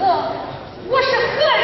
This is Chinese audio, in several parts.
大，我是何人？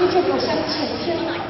废话，你就不想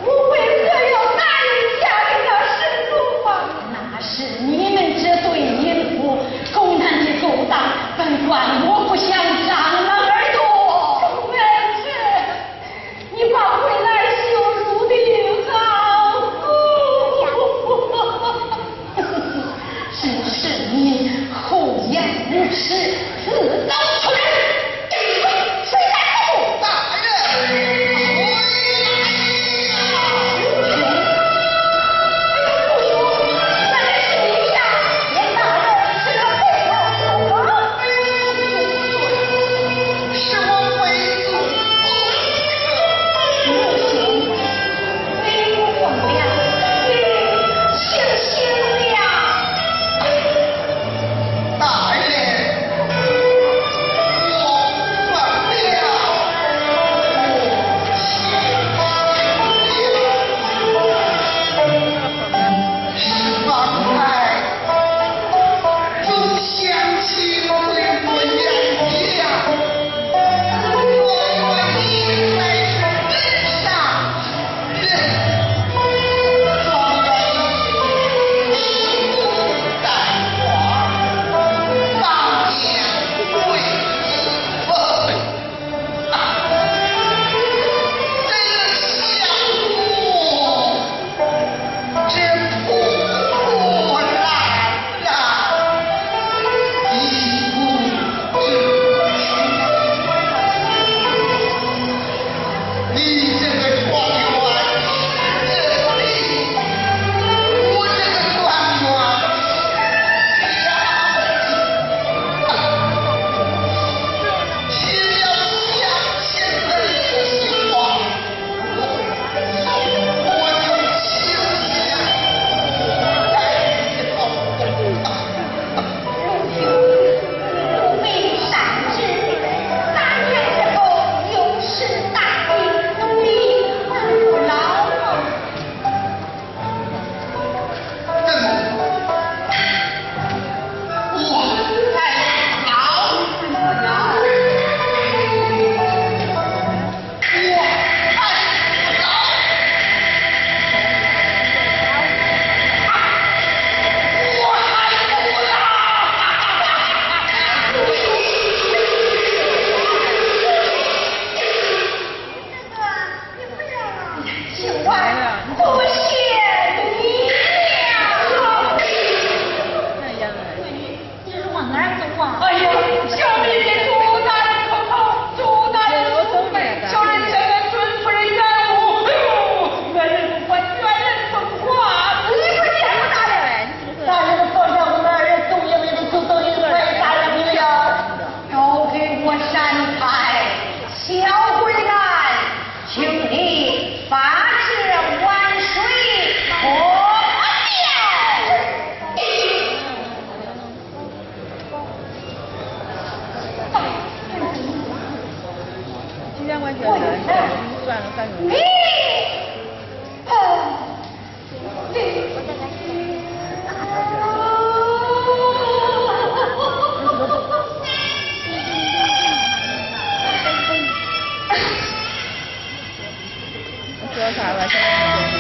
说啥吧？